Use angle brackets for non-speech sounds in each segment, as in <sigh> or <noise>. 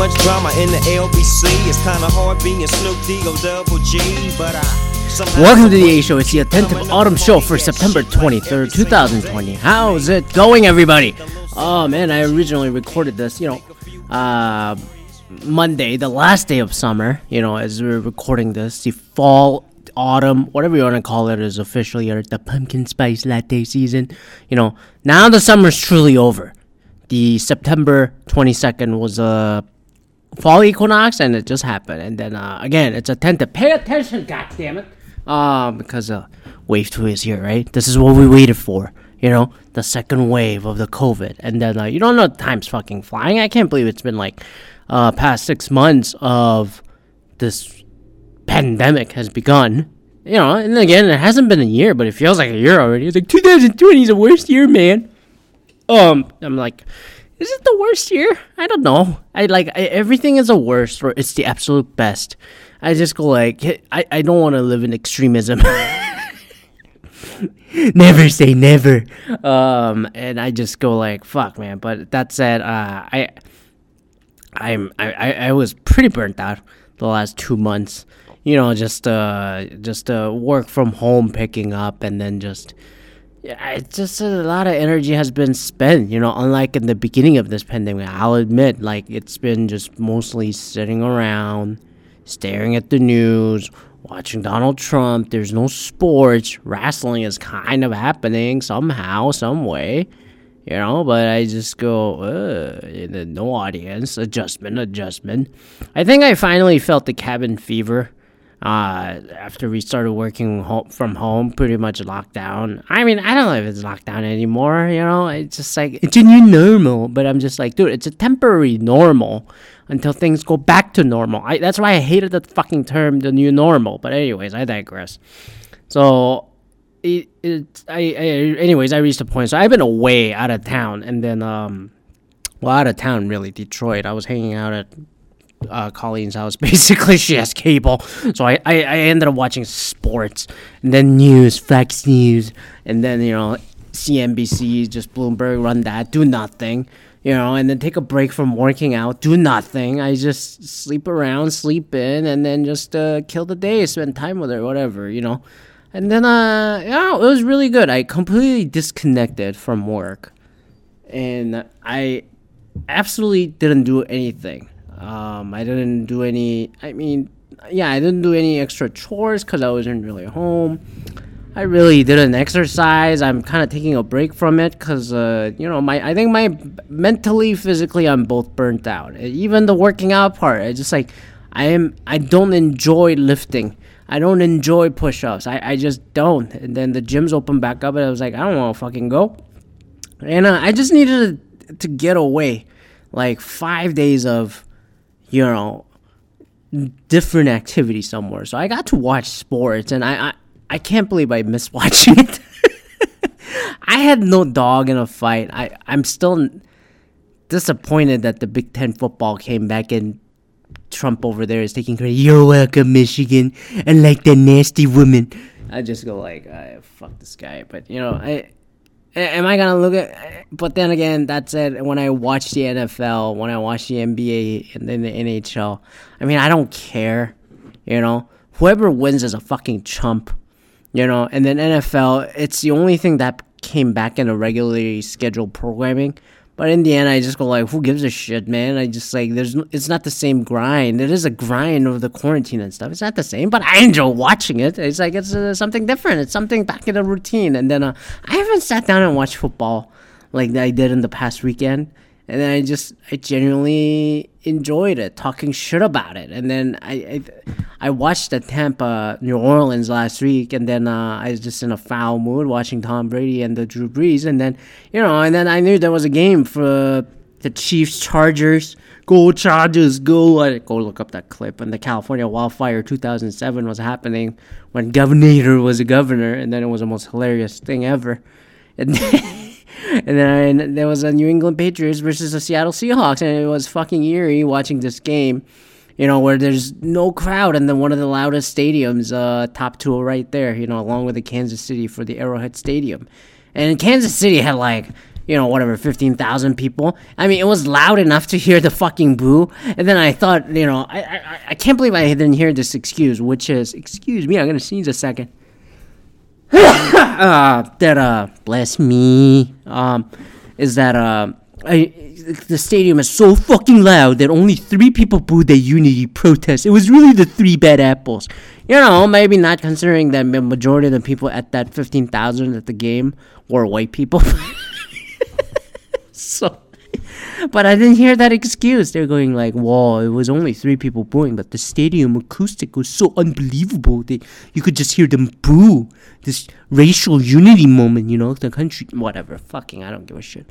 much drama in the LBC. It's kinda hard being Snoop D-O double G, but I. Welcome to the A Show. It's the attentive autumn show for September 23rd, 2020. How's it going, everybody? Oh man, I originally recorded this, you know, uh, Monday, the last day of summer. You know, as we're recording this, the fall, autumn, whatever you want to call it, is officially the pumpkin spice latte season. You know, now the summer's truly over. The September 22nd was a fall equinox and it just happened. And then uh, again it's a tent to pay attention god damn it um because uh wave two is here right? This is what we waited for you know? The second wave of the covid. And then uh, you don't know time's fucking flying. I can't believe it's been like uh past six months of this pandemic has begun. You know and again it hasn't been a year but it feels like a year already. It's like 2020 is the worst year man. Um i'm like is it the worst year? I don't know. I like I, everything is a worst or it's the absolute best. I just go like I, I don't want to live in extremism. <laughs> never say never. Um and I just go like fuck man. But that said, uh I I'm I, I was pretty burnt out the last two months. You know, just uh just uh work from home picking up and then just yeah, it's just a lot of energy has been spent, you know, unlike in the beginning of this pandemic. I'll admit, like, it's been just mostly sitting around, staring at the news, watching Donald Trump. There's no sports. Wrestling is kind of happening somehow, some way, you know, but I just go, no audience, adjustment, adjustment. I think I finally felt the cabin fever uh, after we started working ho- from home, pretty much lockdown. I mean, I don't know if it's lockdown anymore, you know? It's just like, it's a new normal, but I'm just like, dude, it's a temporary normal until things go back to normal. I, that's why I hated the fucking term, the new normal. But, anyways, I digress. So, it, it I, I, anyways, I reached a point. So, I've been away out of town, and then, um, well, out of town, really, Detroit. I was hanging out at uh, Colleen's house. <laughs> Basically, she has cable, so I, I, I ended up watching sports and then news, Fox News, and then you know CNBC, just Bloomberg, run that, do nothing, you know, and then take a break from working out, do nothing. I just sleep around, sleep in, and then just uh, kill the day, spend time with her, whatever, you know. And then, uh, yeah, it was really good. I completely disconnected from work, and I absolutely didn't do anything. Um, I didn't do any. I mean, yeah, I didn't do any extra chores because I wasn't really home. I really didn't exercise. I'm kind of taking a break from it because, uh, you know, my I think my mentally, physically, I'm both burnt out. Even the working out part, I just like I am. I don't enjoy lifting. I don't enjoy push-ups. I, I just don't. And then the gyms open back up, and I was like, I don't want to fucking go. And uh, I just needed to, to get away, like five days of you know, different activity somewhere. So I got to watch sports, and I I, I can't believe I missed <laughs> watching it. I had no dog in a fight. I I'm still disappointed that the Big Ten football came back and Trump over there is taking credit. You're welcome, Michigan. And like the nasty woman. I just go like, uh, fuck this guy. But you know, I am I gonna look at? But then again, that said, when I watch the NFL, when I watch the NBA and then the NHL, I mean, I don't care. You know, whoever wins is a fucking chump. You know, and then NFL, it's the only thing that came back in a regularly scheduled programming. But in the end, I just go like, who gives a shit, man? I just like, there's, it's not the same grind. It is a grind of the quarantine and stuff. It's not the same, but I enjoy watching it. It's like it's uh, something different. It's something back in the routine. And then uh, I haven't sat down and watched football like I did in the past weekend. And then I just, I genuinely enjoyed it, talking shit about it. And then I, I, I watched the Tampa, New Orleans last week, and then uh, I was just in a foul mood watching Tom Brady and the Drew Brees, and then you know, and then I knew there was a game for the Chiefs Chargers. Go Chargers, go! I go look up that clip. And the California wildfire 2007 was happening when Governor was a governor, and then it was the most hilarious thing ever. And then, <laughs> and then there was a New England Patriots versus the Seattle Seahawks, and it was fucking eerie watching this game you know, where there's no crowd and then one of the loudest stadiums, uh, top two right there, you know, along with the Kansas City for the Arrowhead Stadium. And Kansas City had like, you know, whatever, 15,000 people. I mean, it was loud enough to hear the fucking boo. And then I thought, you know, I, I, I can't believe I didn't hear this excuse, which is, excuse me, I'm going to sneeze a second. <laughs> uh, that, uh, bless me, um, is that, uh, I, the stadium is so fucking loud that only three people booed the unity protest. It was really the three bad apples. You know, maybe not considering that the majority of the people at that 15,000 at the game were white people. <laughs> so, but I didn't hear that excuse. They're going like, "Wow, it was only three people booing, but the stadium acoustic was so unbelievable that you could just hear them boo." This racial unity moment, you know, the country, whatever. Fucking, I don't give a shit.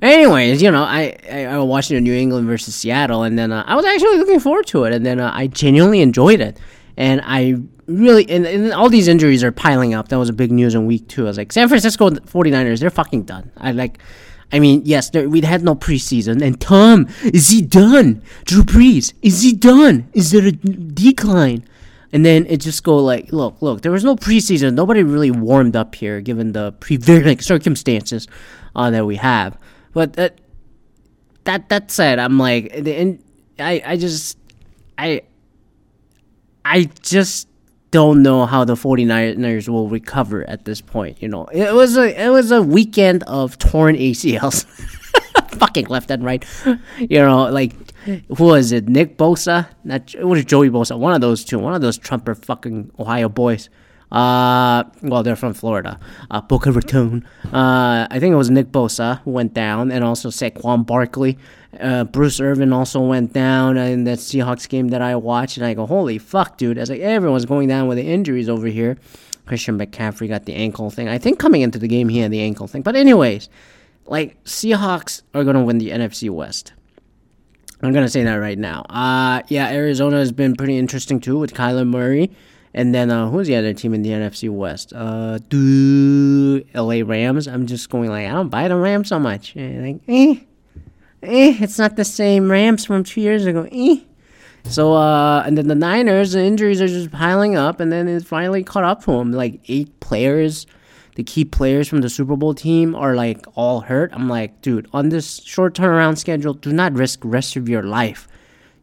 Anyways, you know, I, I, I watched New England versus Seattle, and then uh, I was actually looking forward to it, and then uh, I genuinely enjoyed it, and I really and, and, all these injuries are piling up. That was a big news in week two. I was like, San Francisco 49ers, they're fucking done. I like. I mean, yes, we had no preseason. And Tom, is he done? Drew Brees, is he done? Is there a decline? And then it just go like, look, look, there was no preseason. Nobody really warmed up here, given the prevailing circumstances uh, that we have. But that that that said, I'm like, and I I just I I just don't know how the 49ers will recover at this point. You know, it was a it was a weekend of torn ACLs, <laughs> fucking left and right. You know, like who was it? Nick Bosa? Not it was Joey Bosa. One of those two. One of those Trumper fucking Ohio boys. Uh, well, they're from Florida. Uh, Boca Raton. Uh, I think it was Nick Bosa who went down, and also Saquon Barkley. Uh, Bruce Irvin also went down in that Seahawks game that I watched, and I go, holy fuck, dude! I was like, everyone's going down with the injuries over here. Christian McCaffrey got the ankle thing. I think coming into the game, he had the ankle thing. But anyways, like Seahawks are gonna win the NFC West. I'm gonna say that right now. Uh yeah, Arizona has been pretty interesting too with Kyler Murray. And then uh, who's the other team in the NFC West? Uh, do LA Rams. I'm just going like I don't buy the Rams so much. And like eh, eh, it's not the same Rams from two years ago. Eh. So uh, and then the Niners, the injuries are just piling up, and then it finally caught up to them. Like eight players, the key players from the Super Bowl team are like all hurt. I'm like, dude, on this short turnaround schedule, do not risk rest of your life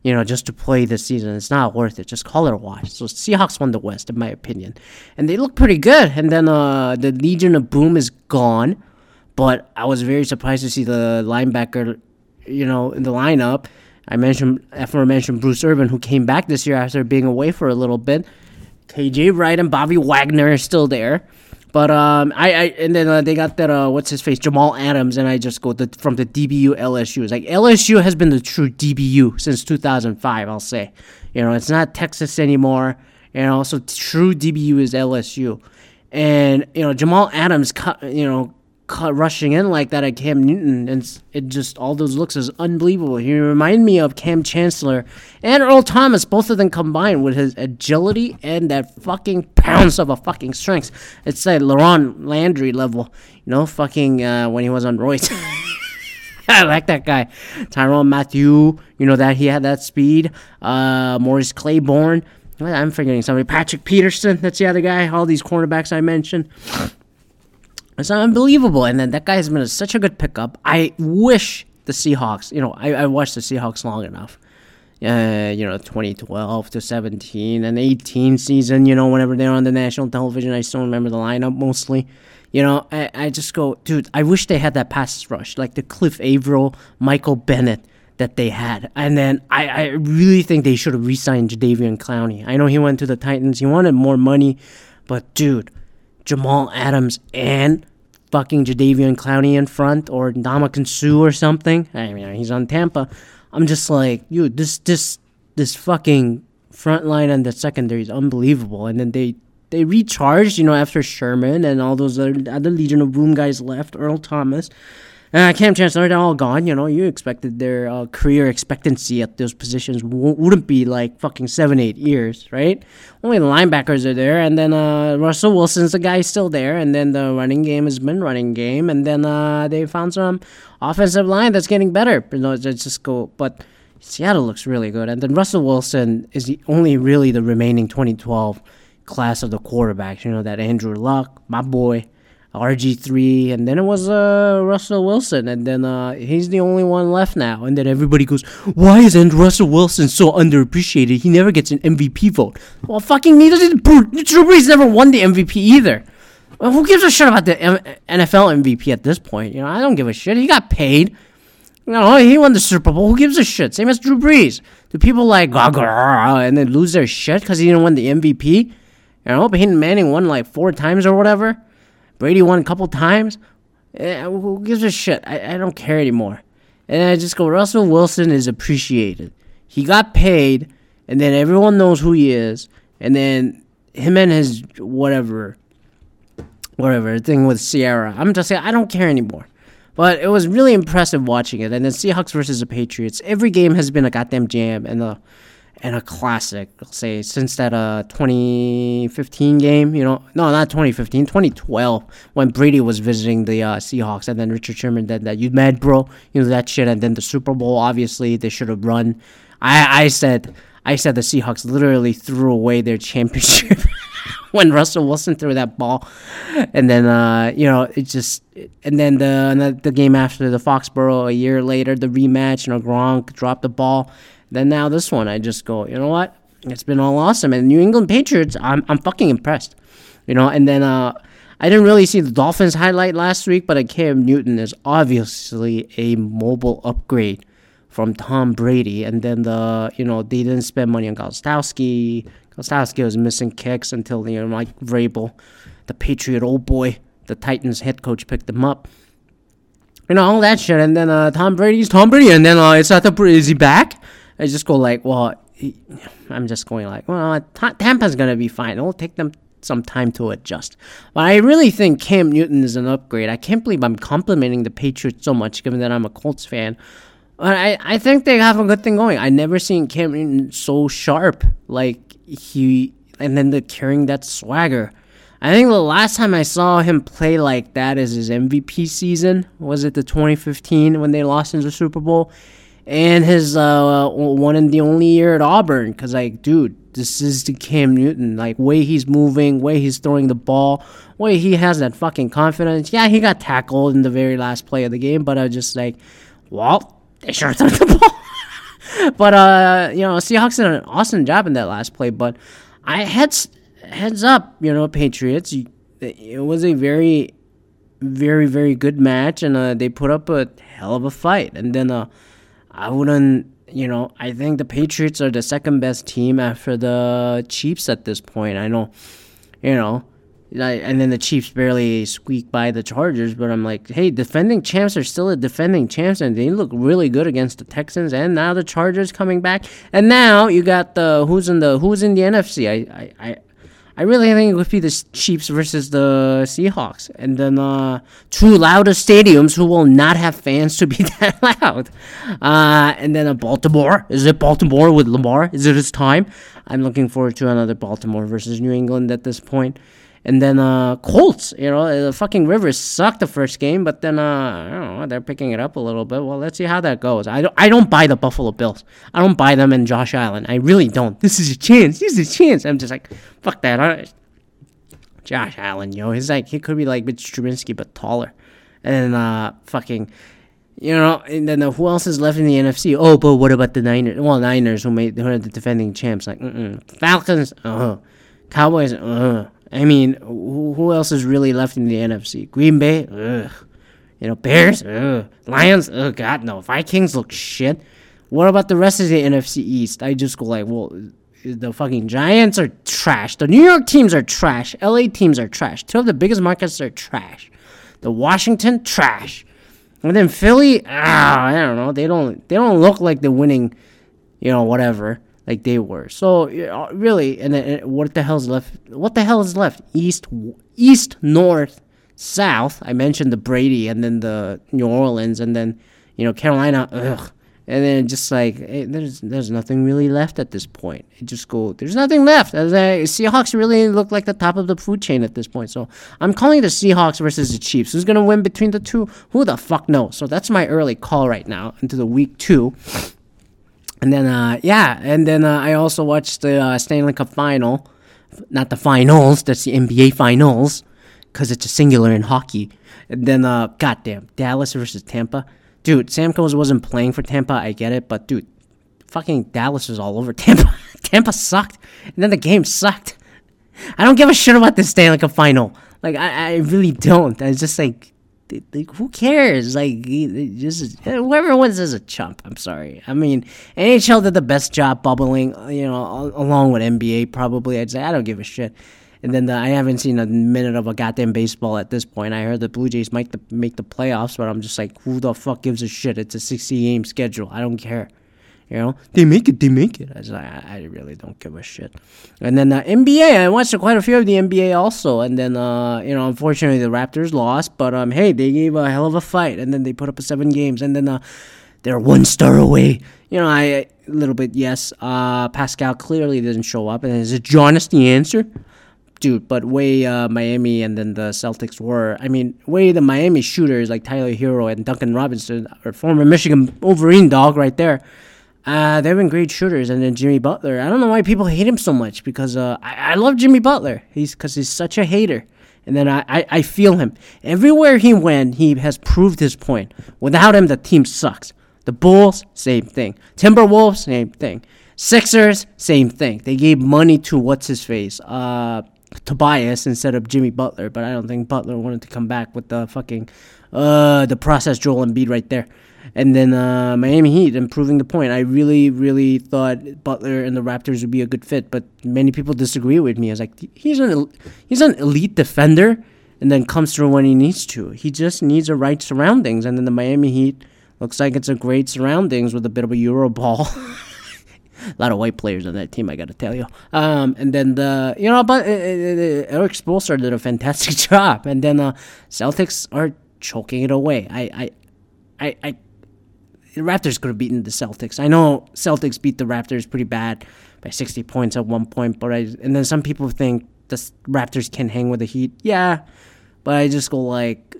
you know, just to play this season. It's not worth it. Just call it a wash. So Seahawks won the West, in my opinion, and they look pretty good. And then uh, the Legion of Boom is gone, but I was very surprised to see the linebacker, you know, in the lineup. I mentioned aforementioned Bruce Irvin, who came back this year after being away for a little bit. KJ Wright and Bobby Wagner are still there. But um, I, I and then uh, they got that uh, what's his face Jamal Adams, and I just go the, from the DBU LSU. It's like LSU has been the true DBU since 2005. I'll say, you know, it's not Texas anymore. You know, so true DBU is LSU, and you know Jamal Adams, you know, rushing in like that at Cam Newton, and it just all those looks is unbelievable. He remind me of Kam Chancellor and Earl Thomas, both of them combined with his agility and that fucking pounce of a fucking strength. It's like Laron Landry level, you know, fucking uh, when he was on Royce. <laughs> I like that guy, Tyrann Mathieu. You know that he had that speed. Uh, Morris Claiborne. I'm forgetting somebody. Patrick Peterson. That's the other guy. All these cornerbacks I mentioned. It's unbelievable. And then that guy has been such a good pickup. I wish the Seahawks, you know, I, I watched the Seahawks long enough. Uh, you know, 2012 to 17 and 18 season, you know, whenever they're on the national television, I still remember the lineup mostly. You know, I, I just go, dude, I wish they had that pass rush, like the Cliff Avril, Michael Bennett that they had. And then I, I really think they should have re signed Jadeveon Clowney. I know he went to the Titans, he wanted more money, but dude, Jamal Adams and fucking Jadeveon Clowney in front or Ndamukong Suh or something. I mean, he's on Tampa. I'm just like, you, this, this, this fucking front line and the secondary is unbelievable. And then they, they recharged, you know, after Sherman and all those other, other Legion of Boom guys left, Earl Thomas. Uh, Kam Chancellor, they're all gone. You know, you expected their uh, career expectancy at those positions w- wouldn't be like fucking seven, eight years, right? Only the linebackers are there, and then uh, Russell Wilson's the guy still there, and then the running game has been running game, and then uh, they found some offensive line that's getting better. You know, just go, but Seattle looks really good, and then Russell Wilson is the only really the remaining 2012 class of the quarterbacks. You know that Andrew Luck, my boy RG3, and then it was uh, Russell Wilson, and then uh, he's the only one left now. And then everybody goes, "Why isn't Russell Wilson so underappreciated? He never gets an MVP vote." Well, fucking neither did Drew Brees. Never won the MVP either. Well, who gives a shit about the M- NFL MVP at this point? You know, I don't give a shit. He got paid. You know, he won the Super Bowl. Who gives a shit? Same as Drew Brees. Do people like and then lose their shit because he didn't win the MVP? You know, Peyton Manning won like four times or whatever. Brady won a couple times. Eh, who gives a shit? I, I don't care anymore. And I just go, Russell Wilson is appreciated. He got paid, and then everyone knows who he is. And then him and his whatever, whatever thing with Sierra. I'm just saying, I don't care anymore. But it was really impressive watching it. And then Seahawks versus the Patriots. Every game has been a goddamn jam and a and a classic. I'll say since that uh 2015 game. You know, no, not 2015, 2012 when Brady was visiting the uh, Seahawks, and then Richard Sherman did that. You mad, bro? You know that shit. And then the Super Bowl. Obviously, they should have run. I I said I said the Seahawks literally threw away their championship. <laughs> when Russell Wilson threw that ball, and then uh, you know it just, and then the the game after the Foxborough a year later, the rematch, you know Gronk dropped the ball. Then now this one, I just go, you know what? It's been all awesome, and New England Patriots, I'm I'm fucking impressed, you know. And then uh, I didn't really see the Dolphins highlight last week, but Cam Newton is obviously a mobile upgrade from Tom Brady, and then the you know they didn't spend money on Gostkowski. Gostkowski was missing kicks until you know Mike Vrabel, the Patriot old boy, the Titans head coach, picked him up. You know all that shit, and then uh, Tom Brady's Tom Brady, and then uh, it's not the is he back? I just go like, well, I'm just going like, well, Tampa's gonna be fine. It'll take them some time to adjust. But I really think Cam Newton is an upgrade. I can't believe I'm complimenting the Patriots so much, given that I'm a Colts fan. But I, I think they have a good thing going. I never seen Cam Newton so sharp. Like he and then the carrying that swagger. I think the last time I saw him play like that is his MVP season. Was it the 2015 when they lost in the Super Bowl? And his uh, one and the only year at Auburn. Because, like, dude, this is the Cam Newton. Like, way he's moving, way he's throwing the ball, way he has that fucking confidence. Yeah, he got tackled in the very last play of the game, but I was just like, well, they sure <laughs> threw the ball. <laughs> but uh, you know, Seahawks did an awesome job in that last play. But I heads heads up, you know, Patriots. It was a very, very, very good match, and uh, they put up a hell of a fight. And then uh, I wouldn't, you know, I think the Patriots are the second best team after the Chiefs at this point. I know, you know, and then the Chiefs barely squeak by the Chargers. But I'm like, hey, defending champs are still a defending champs, and they look really good against the Texans. And now the Chargers coming back, and now you got the who's in the who's in the NFC. I I. I I really think it would be the Chiefs versus the Seahawks, and then uh, two loudest stadiums who will not have fans to be <laughs> that loud. Uh, and then a Baltimore. Is it Baltimore with Lamar? Is it his time? I'm looking forward to another Baltimore versus New England at this point. And then uh, Colts, you know, the fucking Rivers sucked the first game, but then uh, I don't know, they're picking it up a little bit. Well, let's see how that goes. I don't, I don't buy the Buffalo Bills. I don't buy them and Josh Allen. I really don't. This is a chance. This is a chance. I'm just like, fuck that. I, Josh Allen, yo, he's like he could be like Mitch Trubisky but taller, and uh, fucking. You know, and then uh, who else is left in the NFC? Oh, but what about the Niners? Well, Niners who made who are the defending champs. Like, mm-mm. Falcons, uh. Cowboys, uh. I mean, who, else is really left in the NFC? Green Bay, ugh. You know, Bears, ugh. Lions, oh God, no. Vikings look shit. What about the rest of the NFC East? I just go like, well, the fucking Giants are trash. The New York teams are trash. LA teams are trash. Two of the biggest markets are trash. The Washington, trash. And then Philly, ah, I don't know. They don't they don't look like they're winning, you know, whatever like they were. So uh, really, and then uh, what the hell's left? What the hell is left? East, east, north, south. I mentioned the Brady, and then the New Orleans, and then you know Carolina. Ugh. And then just like hey, there's there's nothing really left at this point. It just go there's nothing left. The Seahawks really look like the top of the food chain at this point. So I'm calling the Seahawks versus the Chiefs. Who's gonna win between the two? Who the fuck knows? So that's my early call right now into the week two. And then, uh, yeah, and then uh, I also watched the uh, Stanley Cup final. Not the finals, that's the NBA finals. because it's a singular in hockey. And then, uh, goddamn, Dallas versus Tampa. Dude, Stamkos wasn't playing for Tampa. I get it, but dude, fucking Dallas was all over <laughs> Tampa. Tampa sucked, and then the game sucked. I don't give a shit about this Stanley Cup final. Like I, I really don't. It's just like, like who cares? Like just whoever wins is a chump. I'm sorry. I mean, NHL did the best job bubbling. You know, along with NBA probably. I'd say I don't give a shit. And then the, I haven't seen a minute of a goddamn baseball at this point. I heard the Blue Jays might the, make the playoffs, but I'm just like, who the fuck gives a shit? It's a 60 game schedule. I don't care. You know, they make it, they make it. I, was like, I, I really don't give a shit. And then the uh, NBA, I watched quite a few of the NBA also. And then, uh, you know, unfortunately the Raptors lost, but um, hey, they gave a hell of a fight. And then they put up a seven games. And then uh, they're one star away. You know, I a little bit yes. Uh, Pascal clearly didn't show up, and is it Giannis the answer? dude, but way uh, Miami and then the Celtics were. I mean, way the Miami shooters like Tyler Herro and Duncan Robinson, or former Michigan Wolverine dog right there. Uh, they've been great shooters, and then Jimmy Butler. I don't know why people hate him so much because uh, I, I love Jimmy Butler. He's because he's such a hater, and then I, I, I feel him everywhere he went. He has proved his point. Without him, the team sucks. The Bulls, same thing. Timberwolves, same thing. Sixers, same thing. They gave money to what's his face, uh, Tobias instead of Jimmy Butler, but I don't think Butler wanted to come back with the fucking uh the process Joel Embiid right there. And then uh, Miami Heat improving the point. I really, really thought Butler and the Raptors would be a good fit, but many people disagree with me. I was like, he's an he's an elite defender, and then comes through when he needs to. He just needs the right surroundings, and then the Miami Heat looks like it's a great surroundings with a bit of a Euro ball. <laughs> a lot of white players on that team, I got to tell you. Um, and then the you know, but uh, uh, uh Erik Spoelstra did a fantastic <laughs> job, and then uh, Celtics are choking it away. I, I, I, I the Raptors could have beaten the Celtics. I know Celtics beat the Raptors pretty bad by 60 points at one point, but I and then some people think the Raptors can hang with the Heat. Yeah, but I just go like,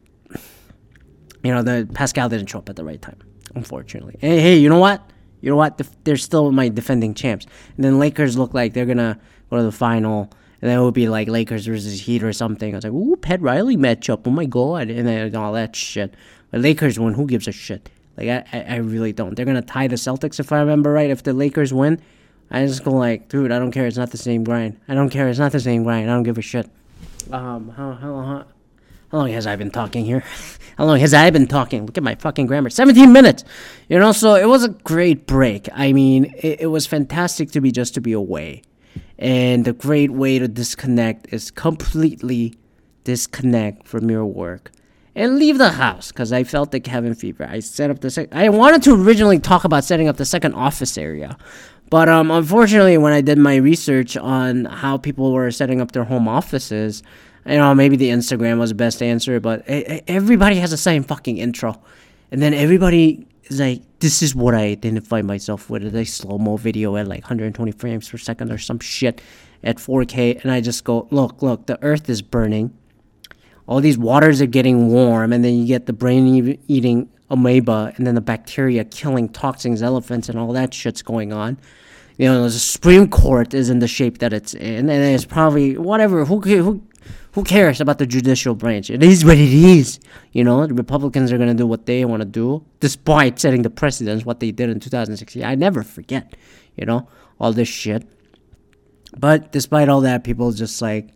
you know, the Pascal didn't show up at the right time, unfortunately. Hey, hey, you know what? you know what? They're still my defending champs. And then Lakers look like they're gonna go to the final, and then it would be like Lakers versus Heat or something. I was like, ooh, Pat Riley matchup. Oh my god, and then all that shit. But Lakers win. Who gives a shit? Like I, I, really don't. They're gonna tie the Celtics if I remember right. If the Lakers win, I just go like, dude, I don't care. It's not the same grind. I don't care. It's not the same grind. I don't give a shit. Um, how how how, how long has I been talking here? <laughs> How long has I been talking? Look at my fucking grammar. 17 minutes. You know, so it was a great break. I mean, it, it was fantastic to be just to be away. And the great way to disconnect is completely disconnect from your work and leave the house because I felt the cabin fever. I set up the sec- I wanted to originally talk about setting up the second office area, but um, unfortunately, when I did my research on how people were setting up their home offices, you know, maybe the Instagram was the best answer, but everybody has the same fucking intro. And then everybody is like, this is what I identify myself with. It's a slow mo video at like 120 frames per second or some shit at 4K. And I just go, look, look, the earth is burning. All these waters are getting warm. And then you get the brain eating amoeba and then the bacteria killing toxins, elephants, and all that shit's going on you know, the Supreme Court is in the shape that it's in, and it's probably whatever. Who who who cares about the judicial branch? It is what it is. You know, the Republicans are to do what they want to do, despite setting the precedents, what they did in 2016. I never forget, you know, all this shit. But despite all that, people just like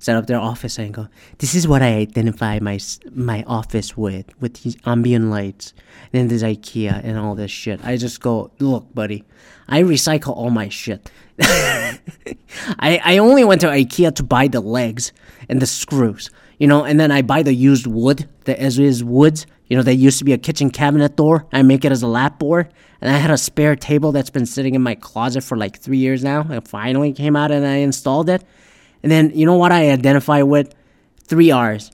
set up their office and go, "This is what I identify my my office with, with these ambient lights, and then IKEA and all this shit." I just go, "Look, buddy, I recycle all my shit. <laughs> I I only went to IKEA to buy the legs and the screws, you know, and then I buy the used wood, the as is woods. You know, there used to be a kitchen cabinet door. I make it as a lap board, and I had a spare table that's been sitting in my closet for like three years now. It finally came out, and I installed it. And then you know what I identify with? Three R's: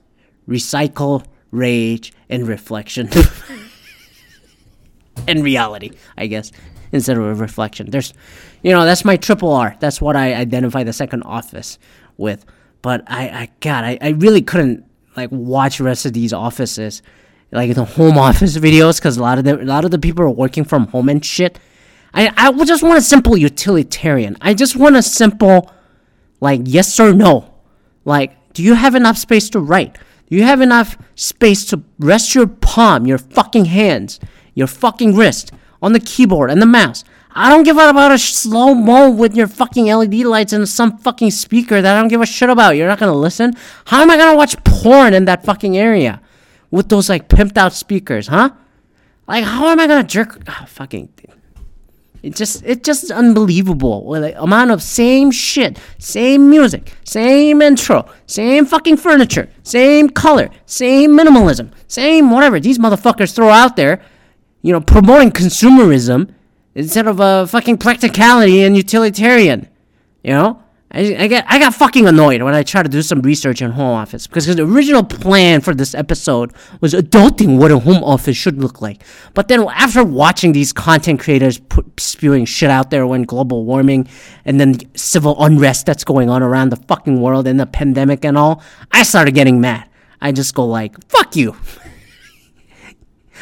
recycle, rage, and reflection. <laughs> and reality, I guess, instead of a reflection. There's, you know, that's my triple R. That's what I identify the second office with. But I, I God, I, I really couldn't like watch rest of these offices, like the home <laughs> office videos, because a lot of the a lot of the people are working from home and shit. I I just want a simple utilitarian. I just want a simple, like yes or no, like Do you have enough space to write? Do you have enough space to rest your palm, your fucking hands, your fucking wrist on the keyboard and the mouse? I don't give a about a slow mo with your fucking LED lights and some fucking speaker that I don't give a shit about. You're not gonna listen? How am I gonna watch porn in that fucking area with those like pimped out speakers, huh? Like, how am I gonna jerk? Oh, fucking. It just, it's just unbelievable. The amount of same shit, same music, same intro, same fucking furniture, same color, same minimalism, same whatever these motherfuckers throw out there, you know, promoting consumerism instead of uh, fucking practicality and utilitarian. You know, I, I get I got fucking annoyed when I try to do some research on home office because the original plan for this episode was adulting what a home office should look like. But then after watching these content creators put, spewing shit out there when global warming and then the civil unrest that's going on around the fucking world and the pandemic and all, I started getting mad. I just go like, "Fuck you." <laughs>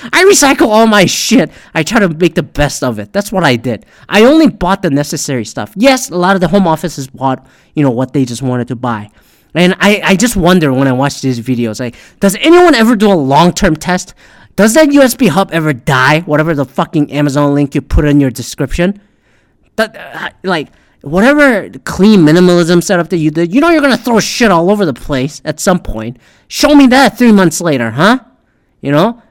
I recycle all my shit. I try to make the best of it. That's what I did. I only bought the necessary stuff. Yes, a lot of the home offices bought, you know, what they just wanted to buy. And I, I just wonder when I watch these videos, like, does anyone ever do a long term test? Does that USB hub ever die? Whatever the fucking Amazon link you put in your description? That, uh, like, whatever clean minimalism setup that you did, you know you're gonna throw shit all over the place at some point. Show me that three months later, huh? You know?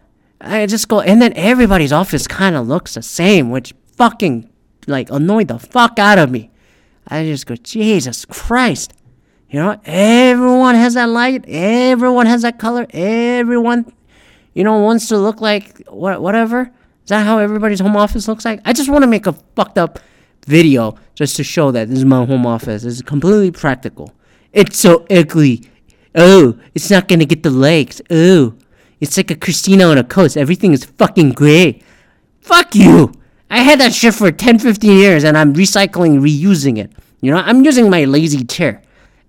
I just go, and then everybody's office kind of looks the same, which fucking like annoyed the fuck out of me. I just go, Jesus Christ. You know, everyone has that light, everyone has that color, everyone, you know, wants to look like what, whatever. Is that how everybody's home office looks like? I just want to make a fucked up video just to show that this is my home office. It's completely practical. It's so ugly. Oh, it's not gonna get the legs. Oh, it's like a Christina on a coast. Everything is fucking gray. Fuck you! I had that shit for 10, 15 years and I'm recycling, reusing it. You know, I'm using my lazy chair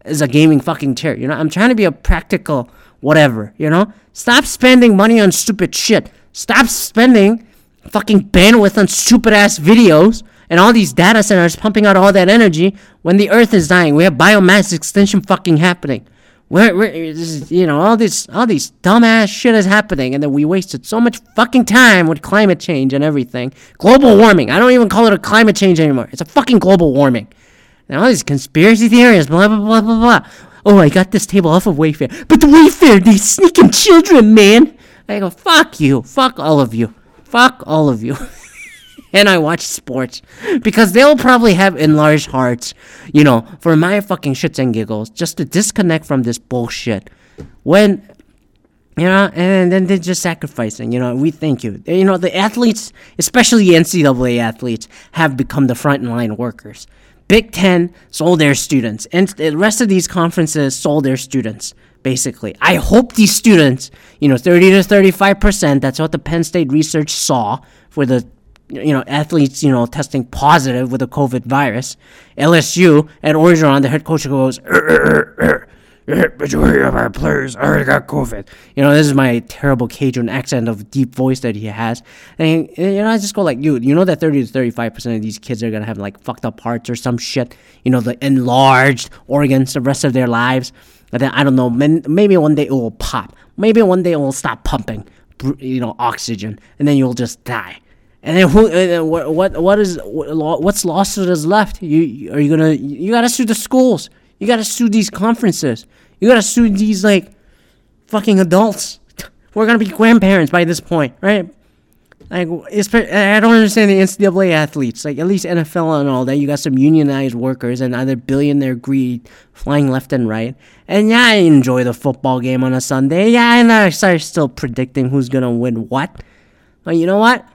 as a gaming fucking chair. You know, I'm trying to be a practical whatever, you know? Stop spending money on stupid shit. Stop spending fucking bandwidth on stupid ass videos and all these data centers pumping out all that energy when the earth is dying. We have biomass extinction fucking happening. We're, we're you know all this all these dumbass shit is happening and then we wasted so much fucking time with climate change and everything. Global warming. I don't even call it a climate change anymore. It's a fucking global warming. And all these conspiracy theories blah blah blah blah blah. Oh i got this table off of wayfair. But the wayfair these sneaking children man. I go fuck you. Fuck all of you. Fuck all of you <laughs> and I watch sports because they'll probably have enlarged hearts, you know, for my fucking shits and giggles just to disconnect from this bullshit. When you know, and then they're just sacrificing. You know, we thank you. You know, the athletes, especially NCAA athletes, have become the frontline workers. Big Ten sold their students, and the rest of these conferences sold their students. Basically, I hope these students, you know, thirty to thirty-five percent. That's what the Penn State research saw for the you know, athletes, you know, testing positive with the COVID virus. LSU and Orgeron, the head coach goes, er, er, er, majority of our players already got COVID. You know, this is my terrible Cajun accent of deep voice that he has. And, you know, I just go like, dude, you know that 30 to 35% of these kids are going to have like fucked up hearts or some shit, you know, the enlarged organs the rest of their lives. And then, I don't know, maybe one day it will pop. Maybe one day it will stop pumping, you know, oxygen, and then you'll just die. And then who? And then what? What? What is? What's lawsuit is left? You are you gonna? You gotta sue the schools. You gotta sue these conferences. You gotta sue these like fucking adults. We're gonna be grandparents by this point, right? Like, I don't understand the NCAA athletes. Like, at least NFL and all that, you got some unionized workers and other billionaire greed flying left and right. And yeah, I enjoy the football game on a Sunday. Yeah, and I still predicting who's gonna win what. But you know what?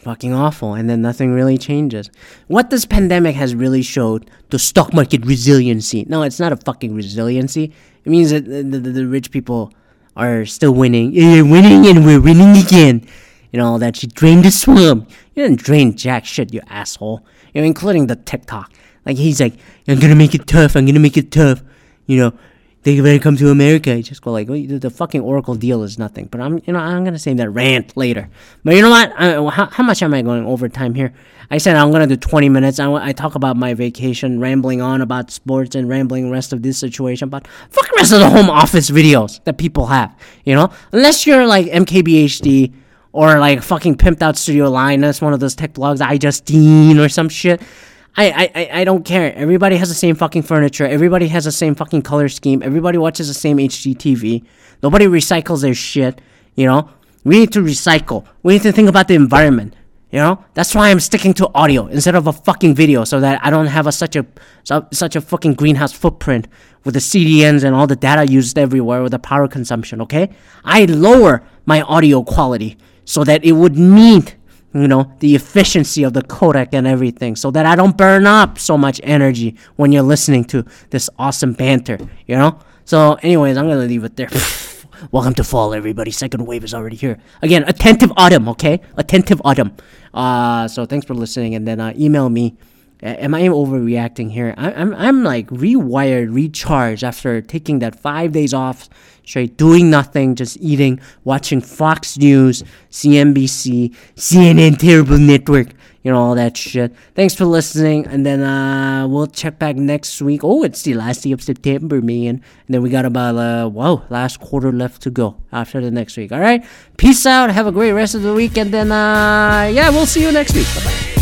Fucking awful, and then nothing really changes. What this pandemic has really showed the stock market resiliency. No, it's not a fucking resiliency. It means that the, the, the rich people are still winning. You're winning, and we're winning again. You know, that you drained the swamp. You didn't drain jack shit, you asshole. You know, including the TikTok. Like, he's like, I'm gonna make it tough, I'm gonna make it tough. You know, they better come to America. I just go like, well, the fucking Oracle deal is nothing. But I'm, you know, I'm gonna save that rant later. But you know what? I, how, how much am I going over time here? I said I'm gonna do 20 minutes. I, I talk about my vacation, rambling on about sports and rambling rest of this situation. But fuck rest of the home office videos that people have. You know, unless you're like MKBHD or like fucking pimped out Studio Linus, one of those tech blogs, iJustine or some shit. I, I, I don't care. Everybody has the same fucking furniture. Everybody has the same fucking color scheme. Everybody watches the same HGTV. Nobody recycles their shit. You know, we need to recycle. We need to think about the environment. You know, that's why I'm sticking to audio instead of a fucking video, so that I don't have a, such a such a fucking greenhouse footprint with the CDNs and all the data used everywhere with the power consumption. Okay, I lower my audio quality so that it would meet you know, the efficiency of the codec and everything so that I don't burn up so much energy when you're listening to this awesome banter, you know? So, anyways, I'm gonna leave it there. <laughs> Welcome to fall, everybody. Second wave is already here. Again, attentive autumn, okay? Attentive autumn. Uh, so thanks for listening, and then uh, email me am I overreacting here? I, am I'm, I'm like rewired, recharged after taking that five days off straight, doing nothing, just eating, watching Fox News, CNBC, CNN Terrible Network, you know, all that shit. Thanks for listening, and then uh, we'll check back next week. Oh, it's the last day of September, man. And then we got about, uh, whoa, last quarter left to go after the next week. All right, peace out. Have a great rest of the week, and then, uh, yeah, we'll see you next week. Bye bye.